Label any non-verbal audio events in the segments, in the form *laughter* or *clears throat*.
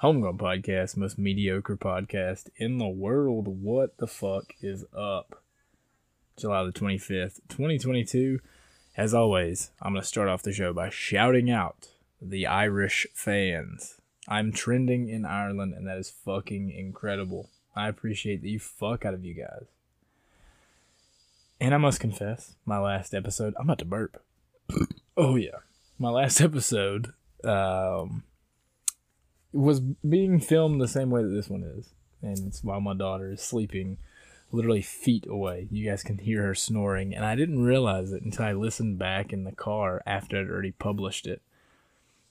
Homegrown podcast, most mediocre podcast in the world. What the fuck is up? July the 25th, 2022. As always, I'm going to start off the show by shouting out the Irish fans. I'm trending in Ireland, and that is fucking incredible. I appreciate the fuck out of you guys. And I must confess, my last episode, I'm about to burp. *clears throat* oh, yeah. My last episode um, was being filmed the same way that this one is. And it's while my daughter is sleeping literally feet away. You guys can hear her snoring. And I didn't realize it until I listened back in the car after I'd already published it.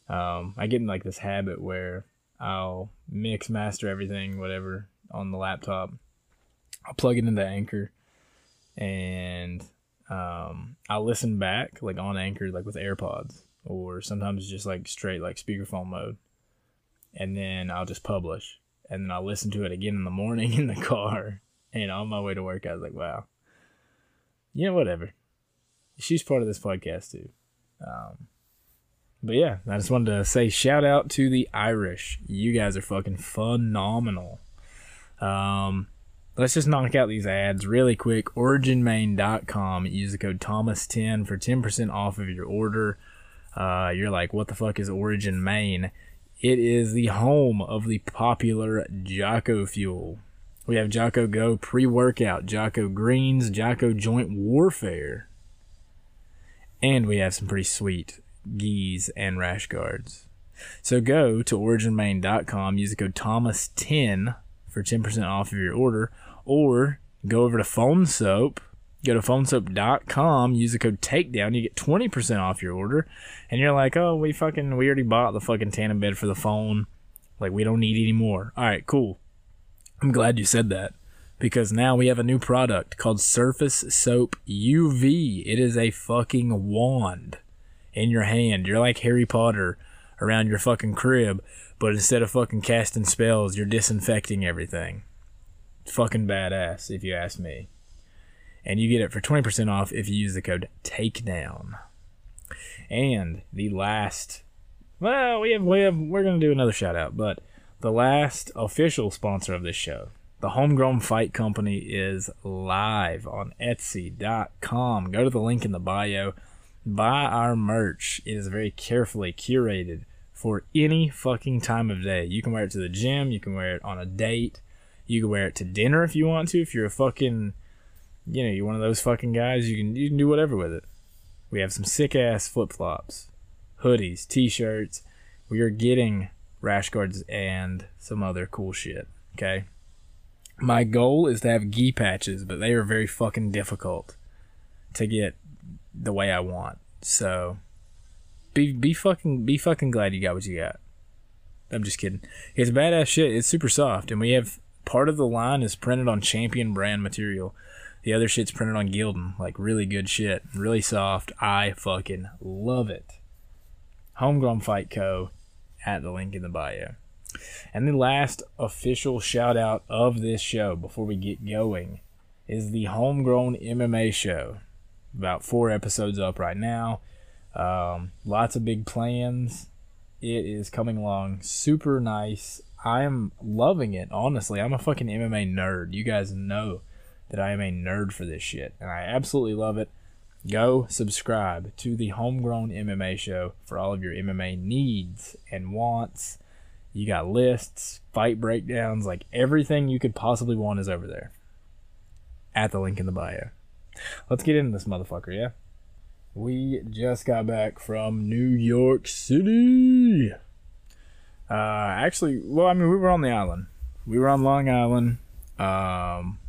Um, I get in like this habit where I'll mix, master everything, whatever, on the laptop. I'll plug it into Anchor and um, I'll listen back like on Anchor, like with AirPods, or sometimes just like straight like speakerphone mode, and then I'll just publish, and then I'll listen to it again in the morning *laughs* in the car, and on my way to work, I was like, wow, yeah, whatever. She's part of this podcast too. Um, but yeah, I just wanted to say shout out to the Irish. You guys are fucking phenomenal. Um, let's just knock out these ads really quick. OriginMaine.com. Use the code Thomas10 for 10% off of your order. Uh, you're like, what the fuck is Origin Maine? It is the home of the popular Jocko Fuel. We have Jocko Go pre workout, Jocko Greens, Jocko Joint Warfare. And we have some pretty sweet gis and rash guards. So go to originmaine.com, use the code Thomas10 for 10% off of your order, or go over to Phone Soap. Go to phonesoap.com, use the code takedown, you get 20% off your order. And you're like, oh, we fucking, we already bought the fucking tandem bed for the phone. Like, we don't need any more. All right, cool. I'm glad you said that because now we have a new product called Surface Soap UV. It is a fucking wand in your hand. You're like Harry Potter around your fucking crib, but instead of fucking casting spells, you're disinfecting everything. Fucking badass, if you ask me. And you get it for 20% off if you use the code TAKEDOWN. And the last, well, we have, we have, we're to do another shout out, but the last official sponsor of this show, the Homegrown Fight Company, is live on Etsy.com. Go to the link in the bio buy our merch. It is very carefully curated for any fucking time of day. You can wear it to the gym, you can wear it on a date, you can wear it to dinner if you want to. If you're a fucking, you know, you're one of those fucking guys, you can you can do whatever with it. We have some sick ass flip flops, hoodies, t-shirts. We are getting rash guards and some other cool shit. Okay. My goal is to have gi patches, but they are very fucking difficult to get the way I want. So be be fucking be fucking glad you got what you got. I'm just kidding. It's badass shit. It's super soft, and we have part of the line is printed on Champion brand material. The other shit's printed on Gildan, like really good shit, really soft. I fucking love it. Homegrown Fight Co. at the link in the bio. And the last official shout out of this show before we get going is the Homegrown MMA show about four episodes up right now. Um, lots of big plans. It is coming along super nice. I am loving it, honestly. I'm a fucking MMA nerd. You guys know that I am a nerd for this shit, and I absolutely love it. Go subscribe to the Homegrown MMA show for all of your MMA needs and wants. You got lists, fight breakdowns, like everything you could possibly want is over there at the link in the bio. Let's get into this motherfucker, yeah? We just got back from New York City. Uh, actually, well, I mean, we were on the island. We were on Long Island. Um,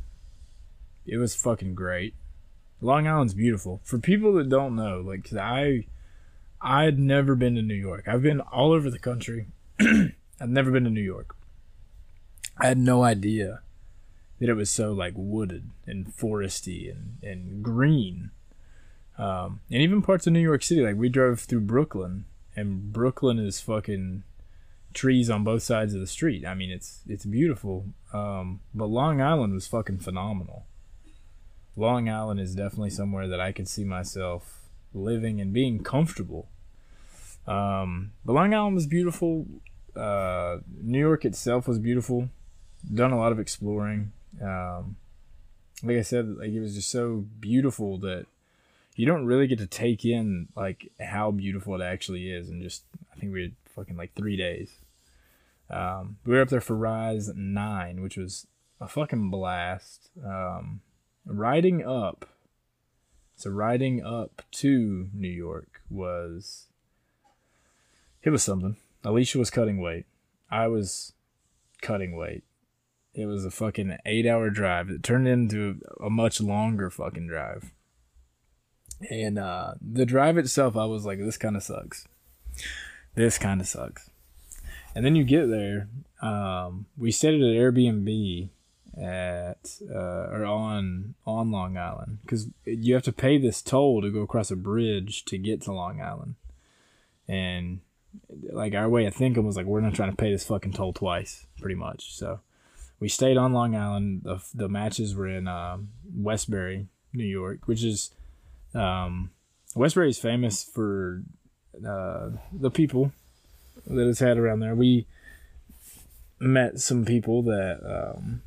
it was fucking great. Long Island's beautiful. For people that don't know, like, cause I, I had never been to New York. I've been all over the country. *clears throat* I've never been to New York. I had no idea that it was so like wooded and foresty and, and green. Um, and even parts of New York City, like we drove through Brooklyn, and Brooklyn is fucking trees on both sides of the street. I mean, it's it's beautiful. Um, but Long Island was fucking phenomenal. Long Island is definitely somewhere that I could see myself living and being comfortable. Um, but Long Island was beautiful uh, New York itself was beautiful. Done a lot of exploring. Um, like I said, like it was just so beautiful that you don't really get to take in like how beautiful it actually is. And just I think we had fucking like three days. Um, we were up there for Rise Nine, which was a fucking blast. Um, riding up, so riding up to New York was it was something. Alicia was cutting weight. I was cutting weight. It was a fucking eight hour drive. It turned into a much longer fucking drive. And uh, the drive itself, I was like, this kind of sucks. This kind of sucks. And then you get there. Um, we stayed at an Airbnb at uh, or on on Long Island because you have to pay this toll to go across a bridge to get to Long Island. And like our way of thinking was like we're not trying to pay this fucking toll twice, pretty much. So we stayed on Long Island. The the matches were in um, Westbury, New York, which is um, Westbury is famous for uh, the people that it's had around there. We met some people that um,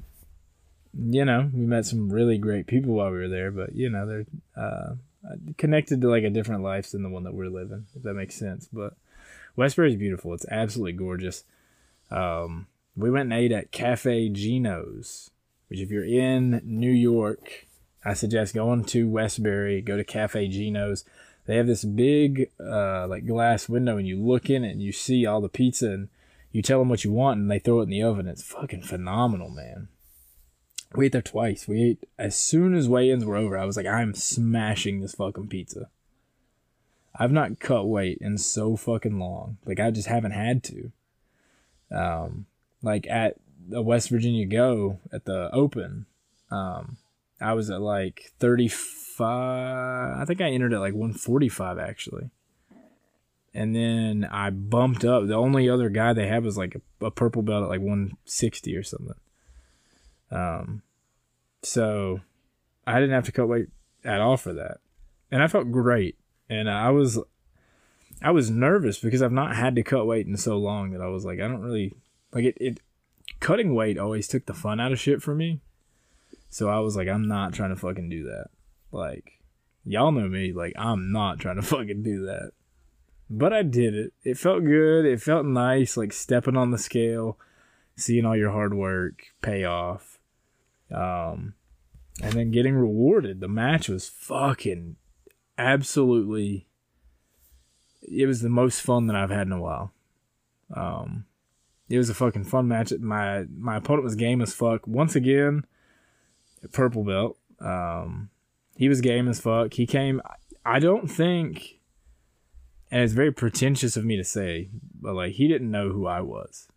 you know we met some really great people while we were there, but you know they're uh, connected to like a different life than the one that we're living, if that makes sense. But Westbury is beautiful. It's absolutely gorgeous. Um, we went and ate at Cafe Gino's, which if you're in New York, I suggest going to Westbury, go to Cafe Gino's. They have this big uh, like glass window, and you look in it and you see all the pizza, and you tell them what you want, and they throw it in the oven. It's fucking phenomenal, man. We ate there twice. We ate as soon as weigh-ins were over. I was like, I'm smashing this fucking pizza. I've not cut weight in so fucking long. Like I just haven't had to. Um, like at the West Virginia Go at the Open, um, I was at like 35. I think I entered at like 145 actually. And then I bumped up. The only other guy they had was like a, a purple belt at like 160 or something. Um, so I didn't have to cut weight at all for that, and I felt great and I was I was nervous because I've not had to cut weight in so long that I was like I don't really like it, it cutting weight always took the fun out of shit for me. So I was like I'm not trying to fucking do that. Like y'all know me, like I'm not trying to *laughs* fucking do that. But I did it. It felt good. It felt nice like stepping on the scale, seeing all your hard work pay off. Um and then getting rewarded. The match was fucking absolutely it was the most fun that I've had in a while. Um, it was a fucking fun match. My my opponent was game as fuck. Once again, purple belt. Um, he was game as fuck. He came. I don't think, and it's very pretentious of me to say, but like he didn't know who I was.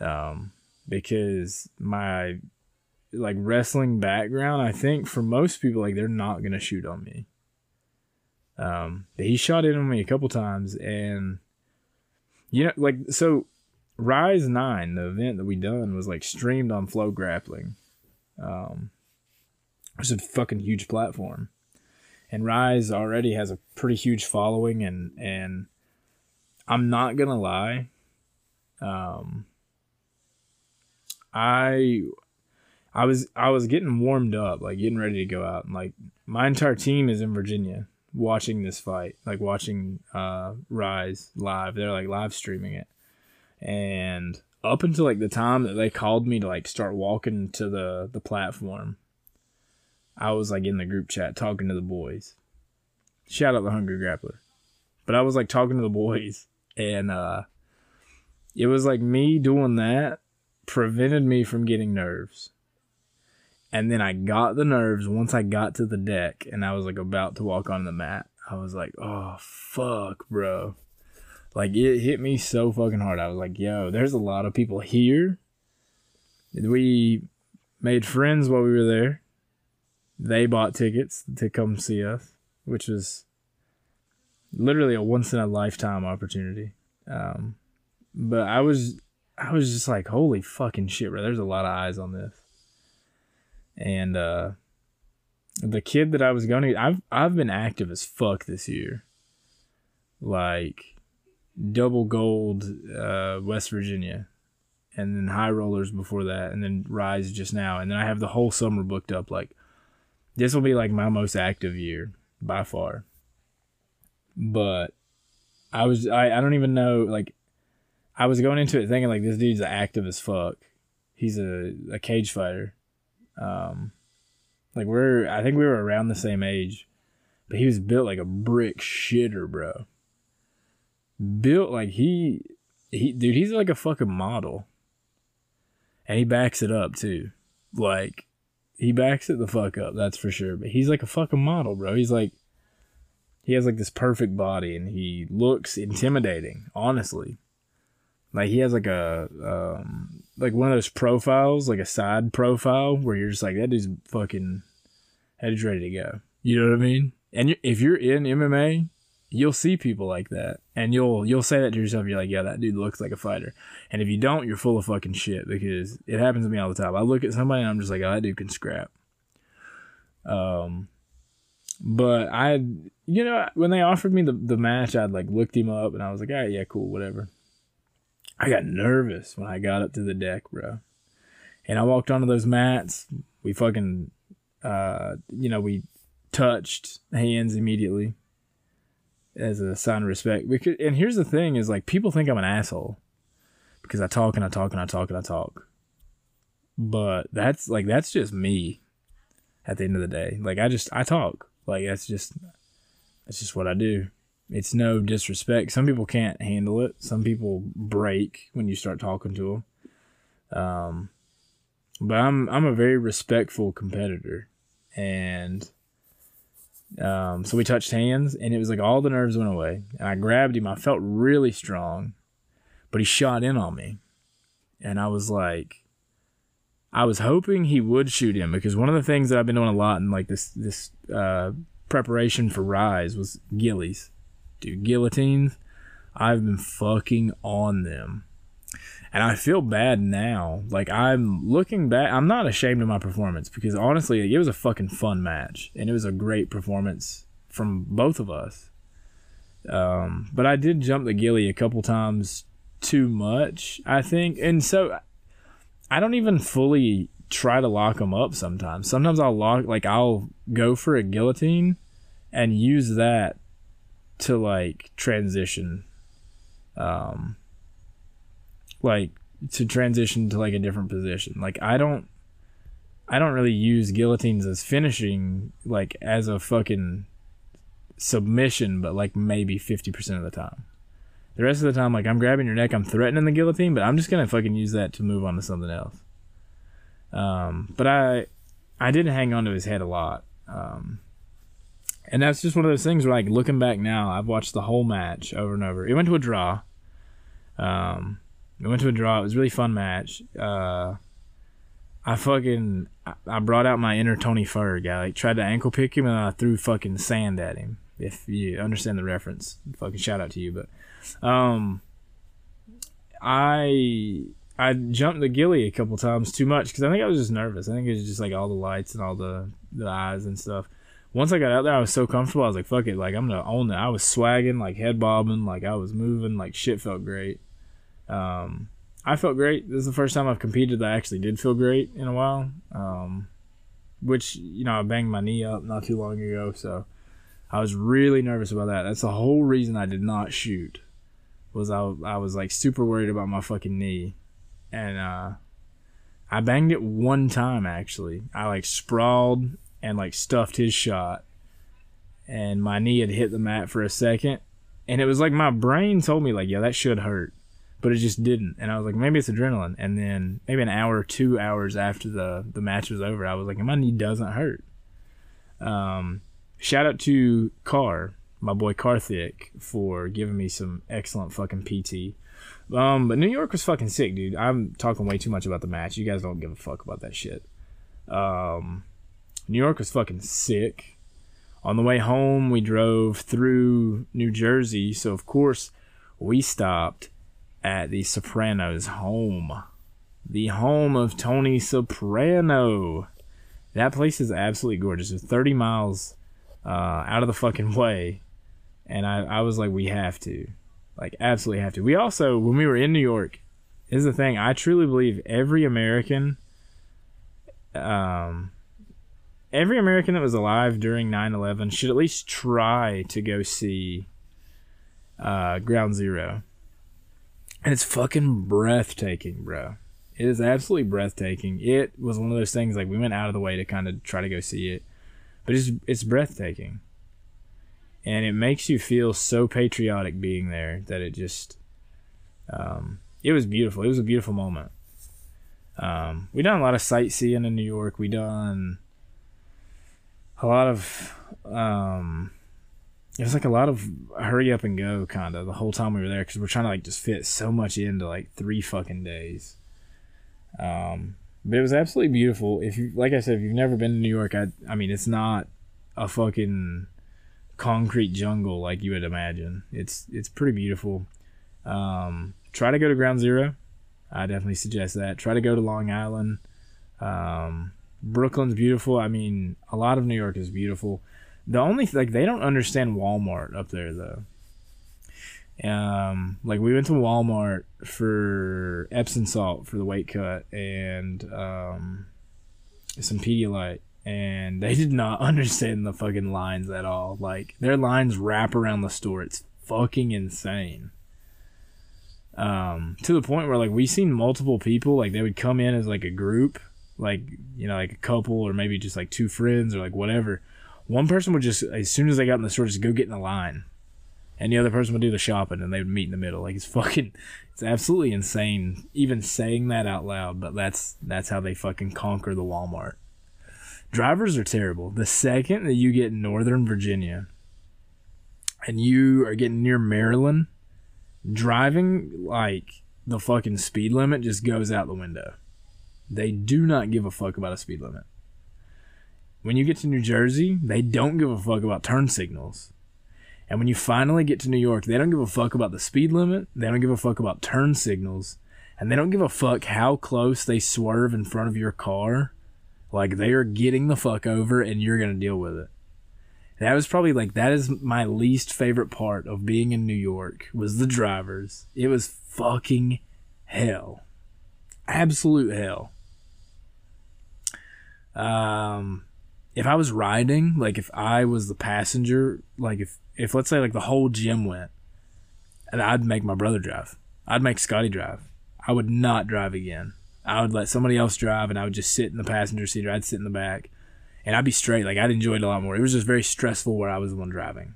Um, because my like wrestling background, I think for most people, like they're not gonna shoot on me. Um, he shot in on me a couple times, and you know, like so, Rise Nine, the event that we done was like streamed on Flow Grappling. Um, it's a fucking huge platform, and Rise already has a pretty huge following, and and I'm not gonna lie, um, I I was I was getting warmed up, like getting ready to go out, and like my entire team is in Virginia, watching this fight, like watching uh, Rise live. They're like live streaming it, and up until like the time that they called me to like start walking to the the platform, I was like in the group chat talking to the boys. Shout out the Hungry Grappler, but I was like talking to the boys, and uh, it was like me doing that prevented me from getting nerves and then I got the nerves once I got to the deck and I was like about to walk on the mat. I was like, oh, fuck, bro. Like, it hit me so fucking hard. I was like, yo, there's a lot of people here. We made friends while we were there. They bought tickets to come see us, which was literally a once in a lifetime opportunity. Um, but I was, I was just like, holy fucking shit, bro. There's a lot of eyes on this and uh, the kid that I was going to, I've I've been active as fuck this year. Like, double gold uh, West Virginia, and then high rollers before that, and then rise just now, and then I have the whole summer booked up. Like this will be like my most active year by far. But I was I, I don't even know like I was going into it thinking like this dude's active as fuck. He's a, a cage fighter. Um like we're I think we were around the same age. But he was built like a brick shitter, bro. Built like he he dude, he's like a fucking model. And he backs it up too. Like he backs it the fuck up, that's for sure. But he's like a fucking model, bro. He's like he has like this perfect body and he looks intimidating, honestly. Like he has like a um like one of those profiles, like a side profile where you're just like that dude's fucking head's ready to go. You know what I mean? And if you're in MMA, you'll see people like that, and you'll you'll say that to yourself. You're like, yeah, that dude looks like a fighter. And if you don't, you're full of fucking shit because it happens to me all the time. I look at somebody and I'm just like, oh, that dude can scrap. Um, but I, you know, when they offered me the the match, I'd like looked him up and I was like, all right, yeah, cool, whatever. I got nervous when I got up to the deck, bro. And I walked onto those mats. We fucking, uh, you know, we touched hands immediately as a sign of respect. Because, and here's the thing: is like people think I'm an asshole because I talk and I talk and I talk and I talk. But that's like that's just me. At the end of the day, like I just I talk. Like that's just that's just what I do. It's no disrespect. Some people can't handle it. Some people break when you start talking to them. Um, but I'm I'm a very respectful competitor, and um, so we touched hands, and it was like all the nerves went away. And I grabbed him. I felt really strong, but he shot in on me, and I was like, I was hoping he would shoot him because one of the things that I've been doing a lot in like this this uh, preparation for Rise was gillies, dude. Guillotines. I've been fucking on them and I feel bad now. Like I'm looking back, I'm not ashamed of my performance because honestly, it was a fucking fun match and it was a great performance from both of us. Um, but I did jump the gilly a couple times too much, I think, and so I don't even fully try to lock them up. Sometimes, sometimes I'll lock, like I'll go for a guillotine and use that to like transition. Um, like to transition to like a different position. Like I don't I don't really use guillotines as finishing like as a fucking submission, but like maybe 50% of the time. The rest of the time like I'm grabbing your neck, I'm threatening the guillotine, but I'm just to fucking use that to move on to something else. Um but I I didn't hang on to his head a lot. Um and that's just one of those things where like looking back now, I've watched the whole match over and over. It went to a draw. Um we went to a draw. It was a really fun match. Uh, I fucking I brought out my inner Tony Ferguson. Like tried to ankle pick him and I threw fucking sand at him. If you understand the reference, fucking shout out to you. But um, I I jumped the gilly a couple times too much because I think I was just nervous. I think it was just like all the lights and all the the eyes and stuff. Once I got out there, I was so comfortable. I was like, "Fuck it!" Like I'm gonna own it. I was swagging, like head bobbing, like I was moving, like shit felt great. Um, I felt great. This is the first time I've competed that I actually did feel great in a while. Um, which you know I banged my knee up not too long ago, so I was really nervous about that. That's the whole reason I did not shoot. Was I I was like super worried about my fucking knee, and uh, I banged it one time actually. I like sprawled and like stuffed his shot, and my knee had hit the mat for a second, and it was like my brain told me like, yeah, that should hurt but it just didn't. And I was like, maybe it's adrenaline. And then maybe an hour, two hours after the the match was over, I was like, my knee doesn't hurt. Um, shout out to Carr, my boy Karthik, for giving me some excellent fucking PT. Um, but New York was fucking sick, dude. I'm talking way too much about the match. You guys don't give a fuck about that shit. Um, New York was fucking sick. On the way home, we drove through New Jersey, so of course we stopped at the Sopranos' home. The home of Tony Soprano. That place is absolutely gorgeous. It's 30 miles uh, out of the fucking *laughs* way. And I, I was like, we have to. Like absolutely have to. We also when we were in New York, is the thing. I truly believe every American um every American that was alive during 9/11 should at least try to go see uh Ground Zero. And it's fucking breathtaking, bro. It is absolutely breathtaking. It was one of those things like we went out of the way to kind of try to go see it. But it's it's breathtaking. And it makes you feel so patriotic being there that it just um it was beautiful. It was a beautiful moment. Um, we done a lot of sightseeing in New York. We done a lot of um, it was like a lot of hurry up and go kind of the whole time we were there because we're trying to like just fit so much into like three fucking days. Um, but it was absolutely beautiful. If you like I said, if you've never been to New York, I I mean it's not a fucking concrete jungle like you would imagine. It's it's pretty beautiful. Um, try to go to Ground Zero. I definitely suggest that. Try to go to Long Island. Um, Brooklyn's beautiful. I mean, a lot of New York is beautiful. The only like they don't understand Walmart up there though. Um, like we went to Walmart for Epsom salt for the weight cut and um, some Pedialyte, and they did not *laughs* understand the fucking lines at all. Like their lines wrap around the store. It's fucking insane um, to the point where like we seen multiple people like they would come in as like a group like you know like a couple or maybe just like two friends or like whatever one person would just as soon as they got in the store just go get in the line. And the other person would do the shopping and they would meet in the middle. Like it's fucking it's absolutely insane even saying that out loud but that's that's how they fucking conquer the walmart. Drivers are terrible. The second that you get in northern virginia and you are getting near maryland driving like the fucking speed limit just goes out the window. They do not give a fuck about a speed limit. When you get to New Jersey, they don't give a fuck about turn signals. And when you finally get to New York, they don't give a fuck about the speed limit, they don't give a fuck about turn signals, and they don't give a fuck how close they swerve in front of your car. Like they are getting the fuck over and you're going to deal with it that was probably like that is my least favorite part of being in New York was the drivers. It was fucking hell. Absolute hell. Um if I was riding, like if I was the passenger, like if if let's say like the whole gym went and I'd make my brother drive. I'd make Scotty drive. I would not drive again. I would let somebody else drive and I would just sit in the passenger seat or I'd sit in the back and I'd be straight. Like I'd enjoy it a lot more. It was just very stressful where I was the one driving.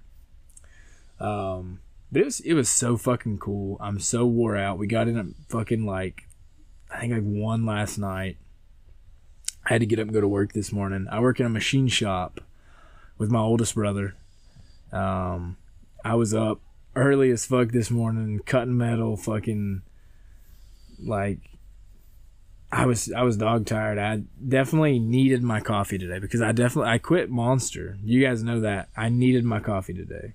Um, but it was it was so fucking cool. I'm so wore out. We got in at fucking like I think like one last night. I had to get up and go to work this morning. I work in a machine shop with my oldest brother. Um, I was up early as fuck this morning, cutting metal, fucking like I was I was dog tired. I definitely needed my coffee today because I definitely I quit Monster. You guys know that. I needed my coffee today.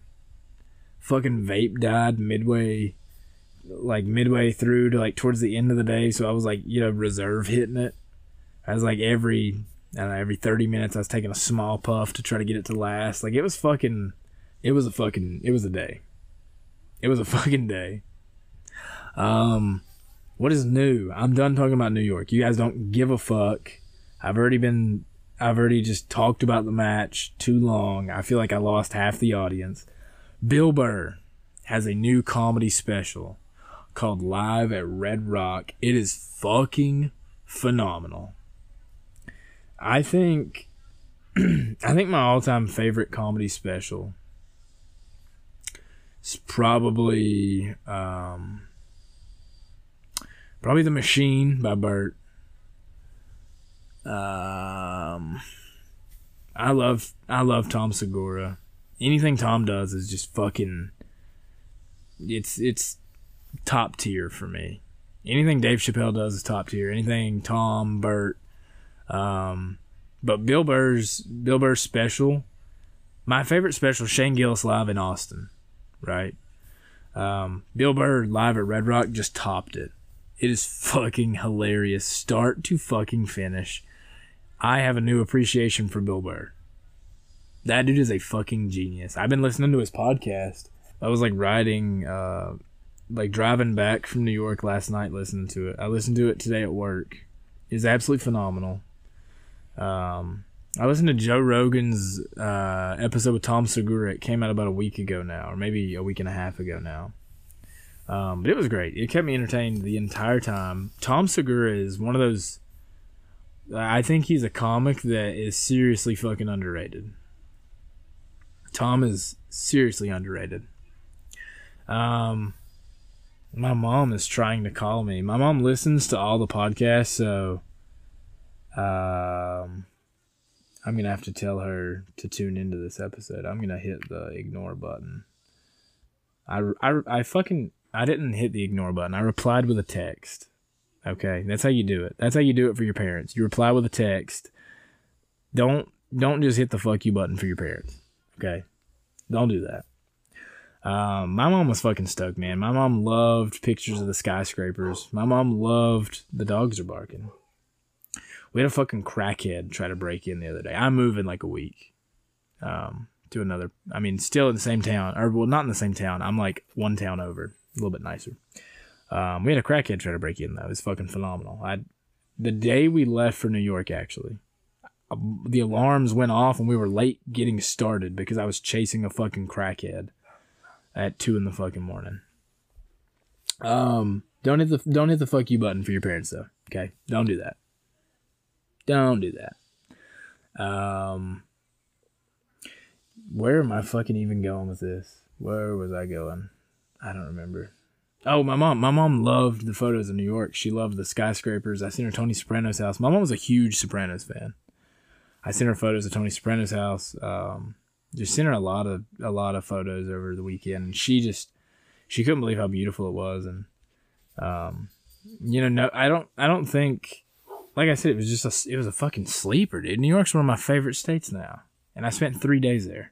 Fucking vape died midway like midway through to like towards the end of the day, so I was like, you know, reserve hitting it. I was like every I don't know, every 30 minutes I was taking a small puff to try to get it to last. Like it was fucking it was a fucking it was a day. It was a *laughs* fucking day. Um what is new? I'm done talking about New York. You guys don't give a fuck. I've already been I've already just talked about the match too long. I feel like I lost half the audience. Bill Burr has a new comedy special called Live at Red Rock. It is fucking phenomenal. I think *clears throat* I think my all-time favorite comedy special is probably um Probably The Machine by Bert. Um, I love I love Tom Segura. Anything Tom does is just fucking. It's it's top tier for me. Anything Dave Chappelle does is top tier. Anything Tom Bert, um, but Bill Burr's Bill Burr's special. My favorite special, Shane Gillis live in Austin, right? Um, Bill Burr live at Red Rock just topped it. It is fucking hilarious, start to fucking finish. I have a new appreciation for Bill Burr. That dude is a fucking genius. I've been listening to his podcast. I was like riding uh, like driving back from New York last night listening to it. I listened to it today at work. It's absolutely phenomenal. Um, I listened to Joe Rogan's uh, episode with Tom Segura. It came out about a week ago now, or maybe a week and a half ago now. Um, but it was great. It kept me entertained the entire time. Tom Segura is one of those. I think he's a comic that is seriously fucking underrated. Tom is seriously underrated. Um, my mom is trying to call me. My mom listens to all the podcasts, so um, I'm gonna have to tell her to tune into this episode. I'm gonna hit the ignore button. I, I, I fucking I didn't hit the ignore button. I replied with a text. Okay, that's how you do it. That's how you do it for your parents. You reply with a text. Don't don't just hit the fuck you button for your parents. Okay, don't do that. Um, my mom was fucking stoked, man. My mom loved pictures of the skyscrapers. My mom loved the dogs are barking. We had a fucking crackhead try to break in the other day. I'm moving like a week. Um, to another. I mean, still in the same town, or well, not in the same town. I'm like one town over, a little bit nicer. Um, we had a crackhead try to break in though. It was fucking phenomenal. I, the day we left for New York, actually, um, the alarms went off and we were late getting started because I was chasing a fucking crackhead at two in the fucking morning. Um, don't hit the don't hit the fuck you button for your parents though. Okay, don't do that. Don't do that. Um, where am I fucking even going with this? Where was I going? I don't remember. Oh, my mom. My mom loved the photos of New York. She loved the skyscrapers. I seen her Tony Soprano's house. My mom was a huge Sopranos fan. I sent her photos of Tony Soprano's house. Um, just sent her a lot of a lot of photos over the weekend, and she just she couldn't believe how beautiful it was. And um, you know, no, I don't I don't think like I said, it was just a, it was a fucking sleeper, dude. New York's one of my favorite states now, and I spent three days there.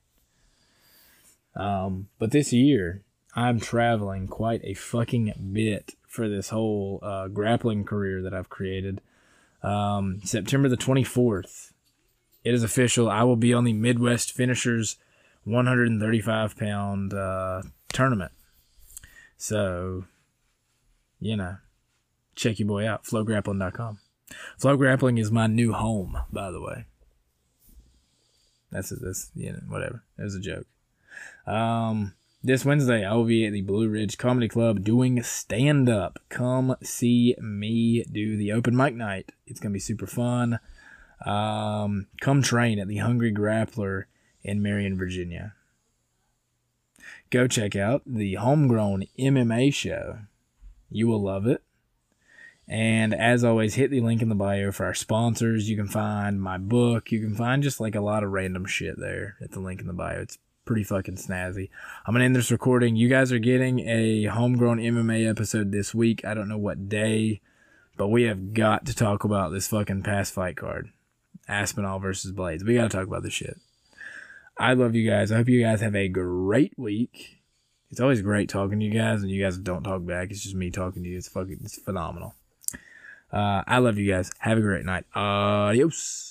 Um, but this year, I'm traveling quite a fucking bit for this whole uh, grappling career that I've created. Um, September the 24th, it is official. I will be on the Midwest Finishers 135 pound uh, tournament. So, you know, check your boy out, flowgrappling.com. Flow Grappling is my new home, by the way. That's. That's, you know, whatever. It was a joke. Um, this Wednesday, I will be at the Blue Ridge Comedy Club doing stand up. Come see me do the open mic night. It's to be super fun. Um, come train at the Hungry Grappler in Marion, Virginia. Go check out the Homegrown MMA show. You will love it. And as always, hit the link in the bio for our sponsors. You can find my book. You can find just like a lot of random shit there at the link in the bio. It's pretty fucking snazzy. I'm gonna end this recording. You guys are getting a homegrown MMA episode this week. I don't know what day, but we have got to talk about this fucking past fight card. Aspinall versus Blades. We gotta talk about this shit. I love you guys. I hope you guys have a great week. It's always great talking to you guys, and you guys don't talk back. It's just me talking to you. It's fucking, it's phenomenal. Uh, I love you guys. Have a great night. Adios.